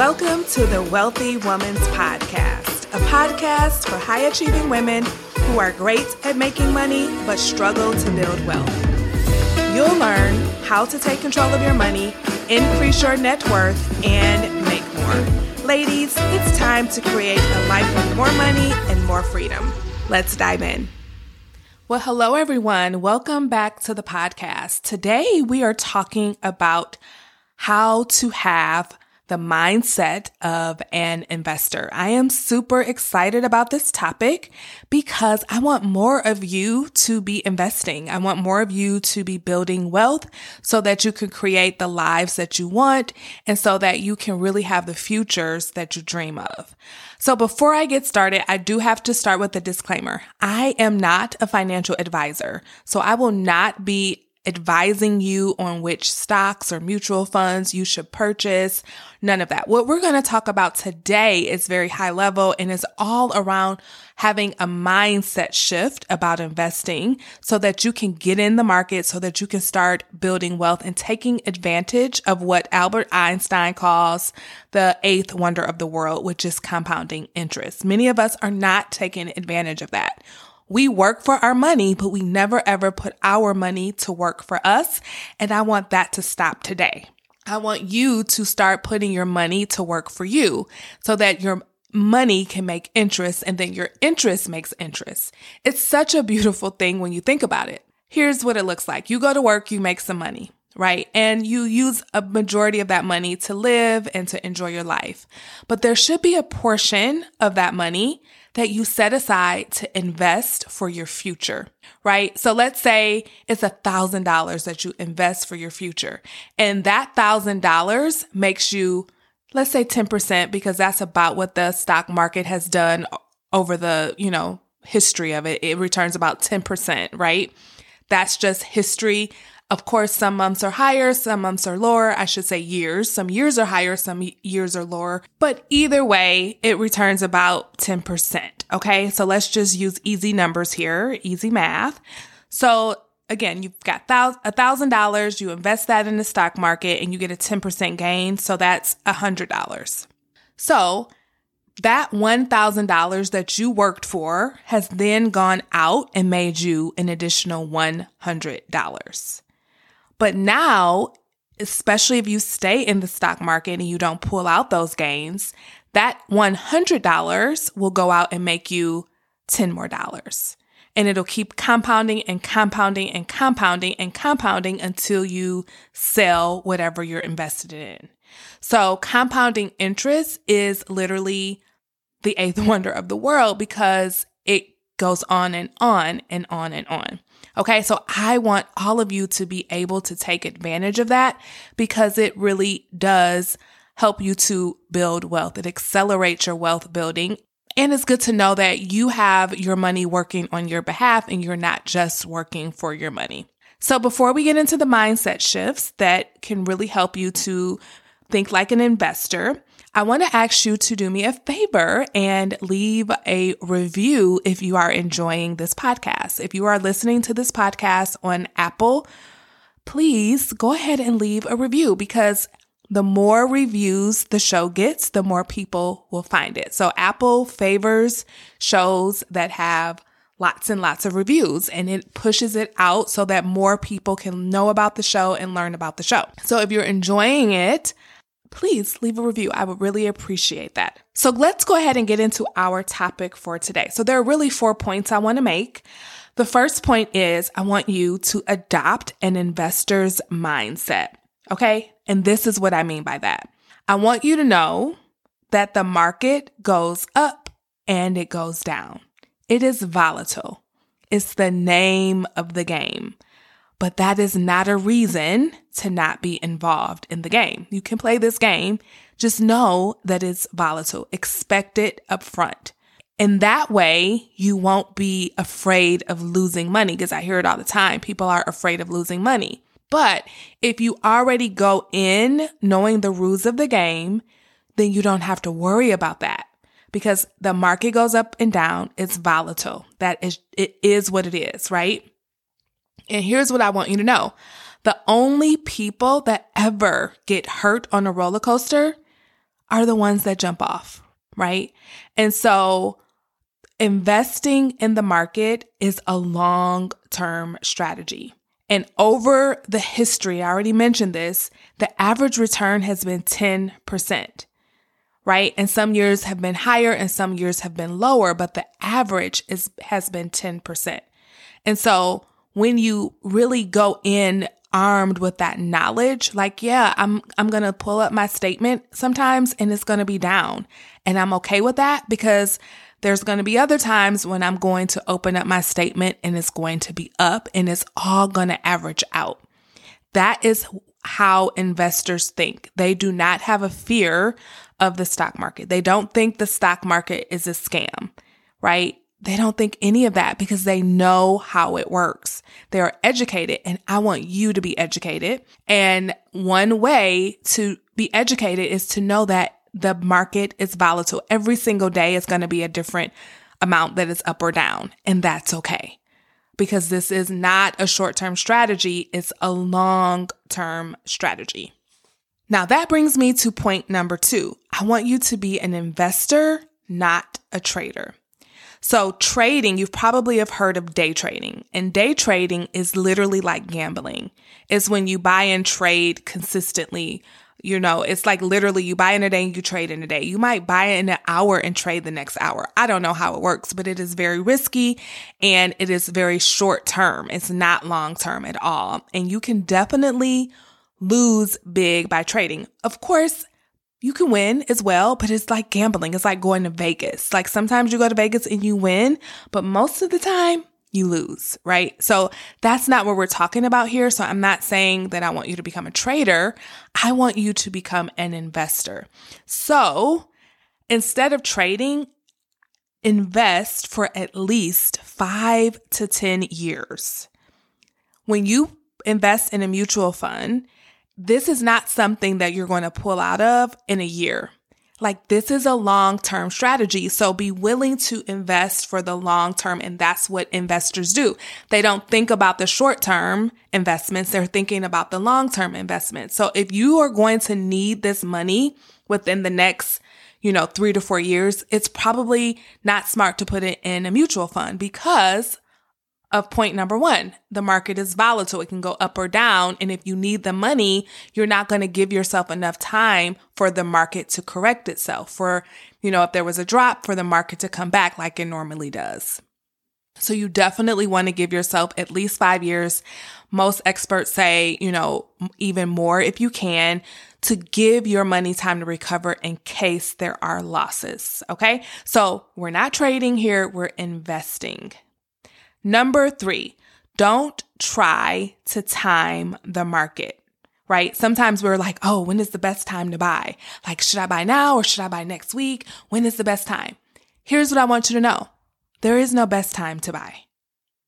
Welcome to the Wealthy Woman's Podcast, a podcast for high achieving women who are great at making money but struggle to build wealth. You'll learn how to take control of your money, increase your net worth, and make more. Ladies, it's time to create a life with more money and more freedom. Let's dive in. Well, hello, everyone. Welcome back to the podcast. Today, we are talking about how to have the mindset of an investor. I am super excited about this topic because I want more of you to be investing. I want more of you to be building wealth so that you can create the lives that you want and so that you can really have the futures that you dream of. So before I get started, I do have to start with a disclaimer. I am not a financial advisor, so I will not be advising you on which stocks or mutual funds you should purchase. None of that. What we're going to talk about today is very high level and is all around having a mindset shift about investing so that you can get in the market so that you can start building wealth and taking advantage of what Albert Einstein calls the eighth wonder of the world, which is compounding interest. Many of us are not taking advantage of that. We work for our money, but we never ever put our money to work for us. And I want that to stop today. I want you to start putting your money to work for you so that your money can make interest and then your interest makes interest. It's such a beautiful thing when you think about it. Here's what it looks like. You go to work, you make some money, right? And you use a majority of that money to live and to enjoy your life. But there should be a portion of that money that you set aside to invest for your future, right? So let's say it's a thousand dollars that you invest for your future and that thousand dollars makes you, let's say 10% because that's about what the stock market has done over the, you know, history of it. It returns about 10%, right? That's just history of course, some months are higher, some months are lower. I should say years. Some years are higher, some years are lower. But either way, it returns about 10%. Okay. So let's just use easy numbers here, easy math. So again, you've got a thousand dollars, you invest that in the stock market and you get a 10% gain. So that's a hundred dollars. So that $1,000 that you worked for has then gone out and made you an additional $100. But now, especially if you stay in the stock market and you don't pull out those gains, that $100 will go out and make you 10 more dollars. And it'll keep compounding and compounding and compounding and compounding until you sell whatever you're invested in. So compounding interest is literally the eighth wonder of the world because it goes on and on and on and on. Okay. So I want all of you to be able to take advantage of that because it really does help you to build wealth. It accelerates your wealth building. And it's good to know that you have your money working on your behalf and you're not just working for your money. So before we get into the mindset shifts that can really help you to think like an investor, I want to ask you to do me a favor and leave a review if you are enjoying this podcast. If you are listening to this podcast on Apple, please go ahead and leave a review because the more reviews the show gets, the more people will find it. So Apple favors shows that have lots and lots of reviews and it pushes it out so that more people can know about the show and learn about the show. So if you're enjoying it, please leave a review. I would really appreciate that. So let's go ahead and get into our topic for today. So there are really four points I want to make. The first point is I want you to adopt an investor's mindset. Okay. And this is what I mean by that. I want you to know that the market goes up and it goes down. It is volatile. It's the name of the game but that is not a reason to not be involved in the game. You can play this game. Just know that it's volatile. Expect it up front. In that way, you won't be afraid of losing money because I hear it all the time. People are afraid of losing money. But if you already go in knowing the rules of the game, then you don't have to worry about that because the market goes up and down. It's volatile. That is, it is what it is, right? And here's what I want you to know. The only people that ever get hurt on a roller coaster are the ones that jump off, right? And so investing in the market is a long term strategy. And over the history, I already mentioned this, the average return has been 10%, right? And some years have been higher and some years have been lower, but the average is, has been 10%. And so when you really go in armed with that knowledge, like, yeah, I'm, I'm going to pull up my statement sometimes and it's going to be down. And I'm okay with that because there's going to be other times when I'm going to open up my statement and it's going to be up and it's all going to average out. That is how investors think. They do not have a fear of the stock market. They don't think the stock market is a scam, right? They don't think any of that because they know how it works. They are educated and I want you to be educated. And one way to be educated is to know that the market is volatile. Every single day is going to be a different amount that is up or down. And that's okay because this is not a short term strategy. It's a long term strategy. Now that brings me to point number two. I want you to be an investor, not a trader. So trading, you've probably have heard of day trading and day trading is literally like gambling. It's when you buy and trade consistently. You know, it's like literally you buy in a day and you trade in a day. You might buy in an hour and trade the next hour. I don't know how it works, but it is very risky and it is very short term. It's not long term at all. And you can definitely lose big by trading. Of course, you can win as well, but it's like gambling. It's like going to Vegas. Like sometimes you go to Vegas and you win, but most of the time you lose, right? So that's not what we're talking about here. So I'm not saying that I want you to become a trader. I want you to become an investor. So instead of trading, invest for at least five to 10 years. When you invest in a mutual fund, this is not something that you're going to pull out of in a year. Like this is a long term strategy. So be willing to invest for the long term. And that's what investors do. They don't think about the short term investments. They're thinking about the long term investments. So if you are going to need this money within the next you know, three to four years, it's probably not smart to put it in a mutual fund because of point number one. The market is volatile. It can go up or down. And if you need the money, you're not going to give yourself enough time for the market to correct itself. For, you know, if there was a drop for the market to come back like it normally does. So you definitely want to give yourself at least five years. Most experts say, you know, even more if you can to give your money time to recover in case there are losses. Okay. So we're not trading here. We're investing. Number three, don't try to time the market, right? Sometimes we're like, oh, when is the best time to buy? Like, should I buy now or should I buy next week? When is the best time? Here's what I want you to know. There is no best time to buy.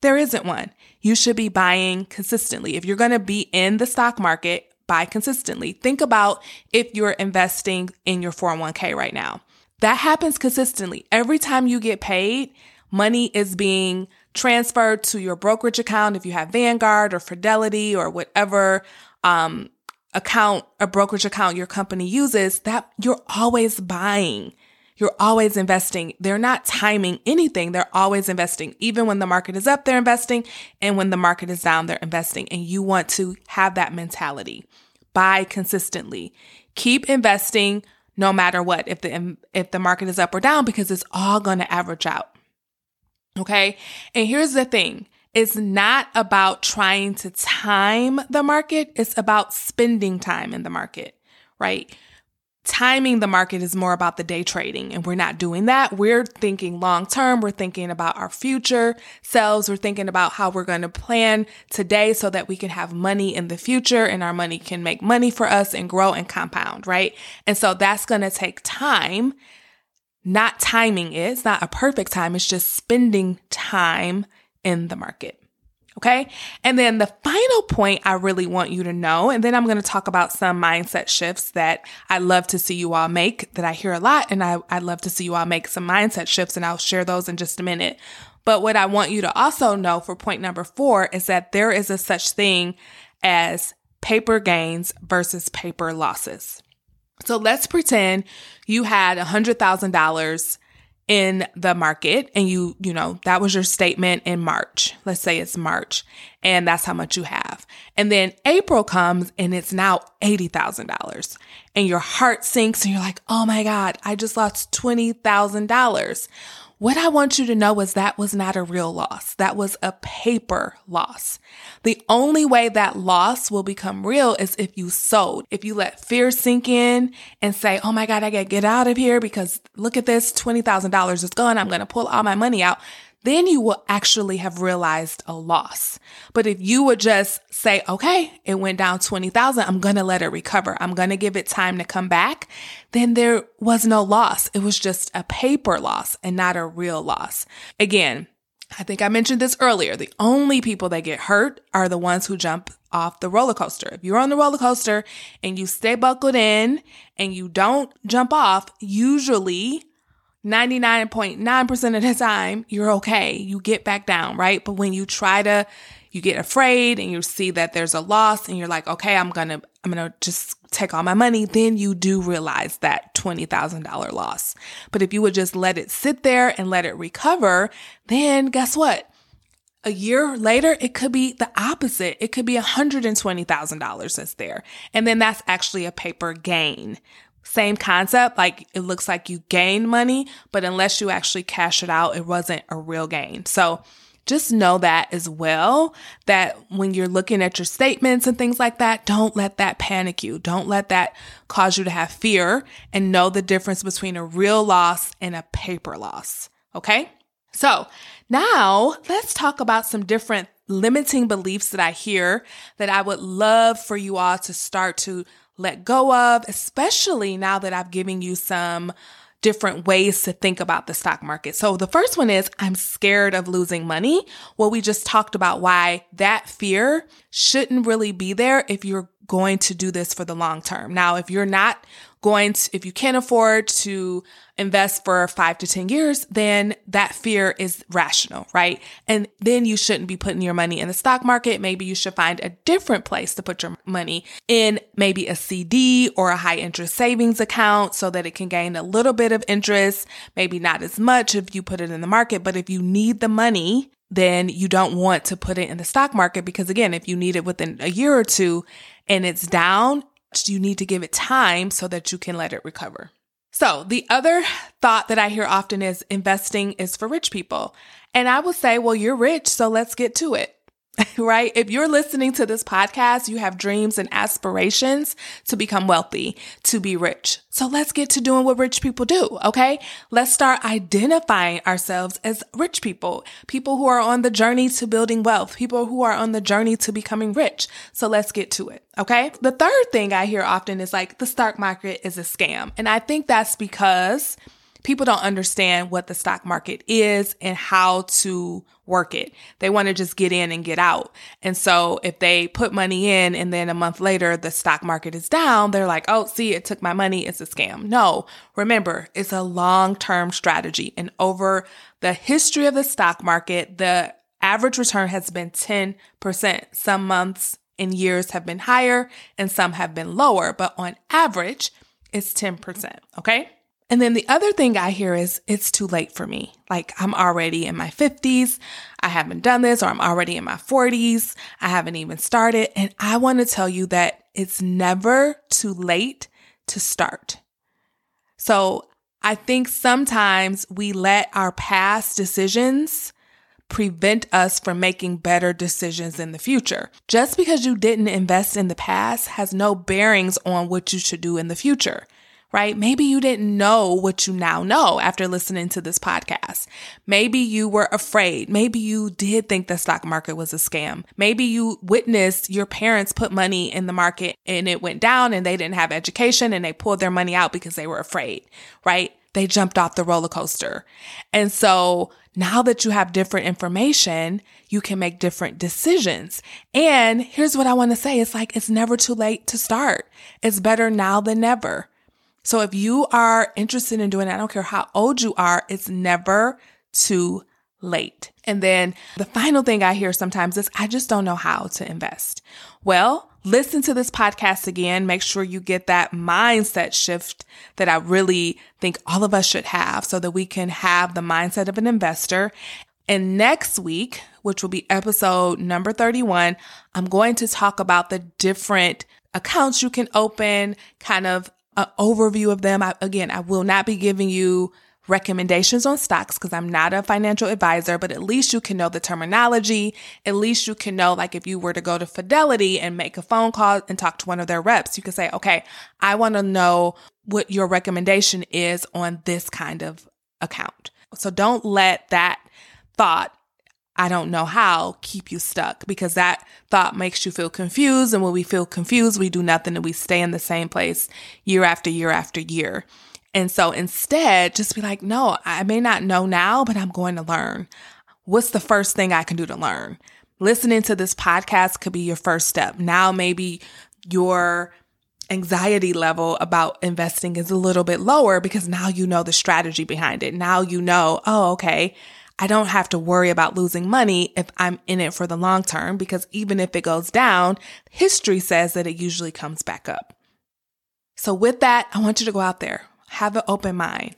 There isn't one. You should be buying consistently. If you're going to be in the stock market, buy consistently. Think about if you're investing in your 401k right now. That happens consistently. Every time you get paid, money is being transferred to your brokerage account if you have Vanguard or Fidelity or whatever um, account, a brokerage account your company uses, that you're always buying. You're always investing. They're not timing anything. They're always investing. Even when the market is up, they're investing. And when the market is down, they're investing. And you want to have that mentality. Buy consistently. Keep investing no matter what. If the, if the market is up or down, because it's all going to average out. Okay. And here's the thing. It's not about trying to time the market. It's about spending time in the market, right? Timing the market is more about the day trading and we're not doing that. We're thinking long term. We're thinking about our future selves. We're thinking about how we're going to plan today so that we can have money in the future and our money can make money for us and grow and compound, right? And so that's going to take time not timing. It's not a perfect time. It's just spending time in the market. Okay. And then the final point I really want you to know, and then I'm going to talk about some mindset shifts that I love to see you all make that I hear a lot. And I, I'd love to see you all make some mindset shifts and I'll share those in just a minute. But what I want you to also know for point number four is that there is a such thing as paper gains versus paper losses. So let's pretend you had $100,000 in the market and you, you know, that was your statement in March. Let's say it's March and that's how much you have. And then April comes and it's now $80,000 and your heart sinks and you're like, Oh my God, I just lost $20,000. What I want you to know is that was not a real loss. That was a paper loss. The only way that loss will become real is if you sold. If you let fear sink in and say, Oh my God, I gotta get out of here because look at this, $20,000 is gone. I'm going to pull all my money out then you will actually have realized a loss. But if you would just say, okay, it went down 20,000, I'm going to let it recover. I'm going to give it time to come back. Then there was no loss. It was just a paper loss and not a real loss. Again, I think I mentioned this earlier. The only people that get hurt are the ones who jump off the roller coaster. If you're on the roller coaster and you stay buckled in and you don't jump off, usually 99.9% of the time, you're okay. You get back down, right? But when you try to, you get afraid and you see that there's a loss and you're like, okay, I'm going to, I'm going to just take all my money. Then you do realize that $20,000 loss. But if you would just let it sit there and let it recover, then guess what? A year later, it could be the opposite. It could be $120,000 that's there. And then that's actually a paper gain, same concept, like it looks like you gained money, but unless you actually cash it out, it wasn't a real gain. So just know that as well, that when you're looking at your statements and things like that, don't let that panic you. Don't let that cause you to have fear and know the difference between a real loss and a paper loss. Okay. So now let's talk about some different limiting beliefs that I hear that I would love for you all to start to let go of, especially now that I've given you some different ways to think about the stock market. So the first one is I'm scared of losing money. Well, we just talked about why that fear shouldn't really be there if you're going to do this for the long term. Now, if you're not going to, if you can't afford to invest for five to 10 years, then that fear is rational, right? And then you shouldn't be putting your money in the stock market. Maybe you should find a different place to put your money in maybe a CD or a high interest savings account so that it can gain a little bit of interest, maybe not as much if you put it in the market. But if you need the money, then you don't want to put it in the stock market because again, if you need it within a year or two and it's down, you need to give it time so that you can let it recover. So the other thought that I hear often is investing is for rich people. And I will say, well, you're rich, so let's get to it. right? If you're listening to this podcast, you have dreams and aspirations to become wealthy, to be rich. So let's get to doing what rich people do. Okay. Let's start identifying ourselves as rich people, people who are on the journey to building wealth, people who are on the journey to becoming rich. So let's get to it. Okay. The third thing I hear often is like the stock market is a scam. And I think that's because people don't understand what the stock market is and how to work it. They want to just get in and get out. And so if they put money in and then a month later the stock market is down, they're like, oh, see, it took my money. It's a scam. No, remember, it's a long term strategy. And over the history of the stock market, the average return has been 10%. Some months and years have been higher and some have been lower, but on average, it's 10%. Okay. And then the other thing I hear is it's too late for me. Like I'm already in my 50s. I haven't done this or I'm already in my 40s. I haven't even started. And I want to tell you that it's never too late to start. So I think sometimes we let our past decisions prevent us from making better decisions in the future. Just because you didn't invest in the past has no bearings on what you should do in the future right? Maybe you didn't know what you now know after listening to this podcast. Maybe you were afraid. Maybe you did think the stock market was a scam. Maybe you witnessed your parents put money in the market and it went down and they didn't have education and they pulled their money out because they were afraid, right? They jumped off the roller coaster. And so now that you have different information, you can make different decisions. And here's what I want to say. It's like, it's never too late to start. It's better now than never. So if you are interested in doing it, I don't care how old you are, it's never too late. And then the final thing I hear sometimes is, I just don't know how to invest. Well, listen to this podcast again. Make sure you get that mindset shift that I really think all of us should have so that we can have the mindset of an investor. And next week, which will be episode number 31, I'm going to talk about the different accounts you can open, kind of an overview of them. I, again, I will not be giving you recommendations on stocks because I'm not a financial advisor, but at least you can know the terminology. At least you can know, like, if you were to go to Fidelity and make a phone call and talk to one of their reps, you could say, okay, I want to know what your recommendation is on this kind of account. So don't let that thought I don't know how keep you stuck because that thought makes you feel confused. And when we feel confused, we do nothing and we stay in the same place year after year after year. And so instead, just be like, no, I may not know now, but I'm going to learn. What's the first thing I can do to learn? Listening to this podcast could be your first step. Now, maybe your anxiety level about investing is a little bit lower because now you know the strategy behind it. Now you know, oh, okay, I don't have to worry about losing money if I'm in it for the long term because even if it goes down, history says that it usually comes back up. So with that, I want you to go out there, have an open mind,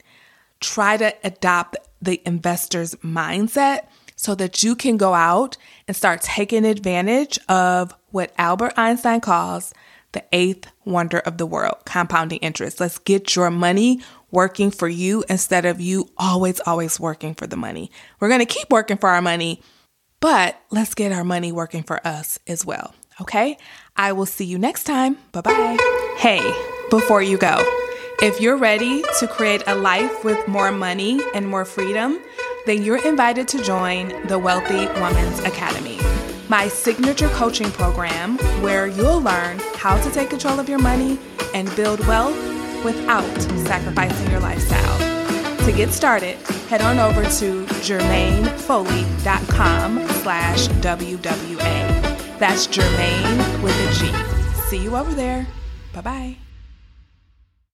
try to adopt the investor's mindset so that you can go out and start taking advantage of what Albert Einstein calls the eighth wonder of the world, compounding interest. Let's get your money working for you instead of you always, always working for the money. We're going to keep working for our money, but let's get our money working for us as well. Okay? I will see you next time. Bye bye. Hey, before you go, if you're ready to create a life with more money and more freedom, then you're invited to join the Wealthy Woman's Academy, my signature coaching program where you'll learn how to take control of your money and build wealth without sacrificing your lifestyle. To get started, head on over to germainefoley.com slash WWA. That's Germaine with a G. See you over there. Bye bye.